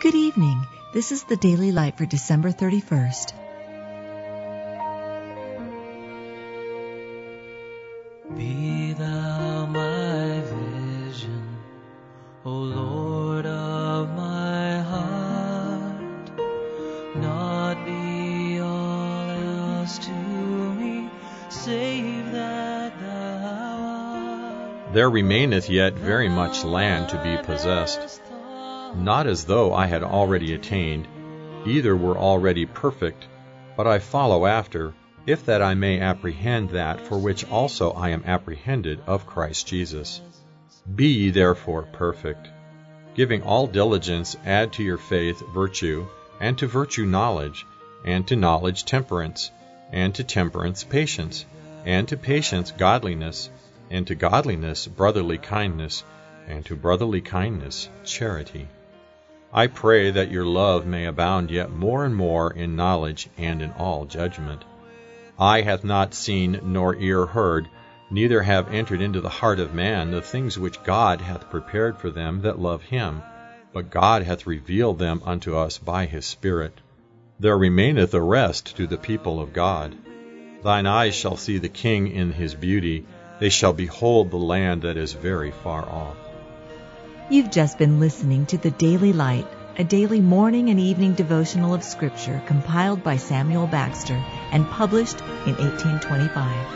Good evening. This is the Daily Light for December 31st. Be thou my vision, O Lord of my heart, not be all else to me, save that thou art. There remaineth yet very much land to be possessed, not as though I had already attained, either were already perfect, but I follow after, if that I may apprehend that for which also I am apprehended of Christ Jesus. Be ye therefore perfect, giving all diligence, add to your faith virtue, and to virtue knowledge, and to knowledge temperance, and to temperance patience, and to patience godliness, and to godliness brotherly kindness, and to brotherly kindness charity. I pray that your love may abound yet more and more in knowledge and in all judgment. Eye hath not seen, nor ear heard, neither have entered into the heart of man the things which God hath prepared for them that love him, but God hath revealed them unto us by his Spirit. There remaineth a rest to the people of God. Thine eyes shall see the King in his beauty, they shall behold the land that is very far off. You've just been listening to the Daily Light, a daily morning and evening devotional of Scripture compiled by Samuel Bagster and published in 1825.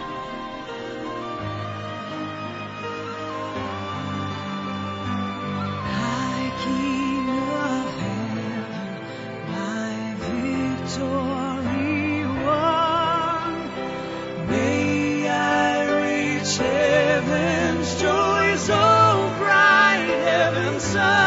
High King sun.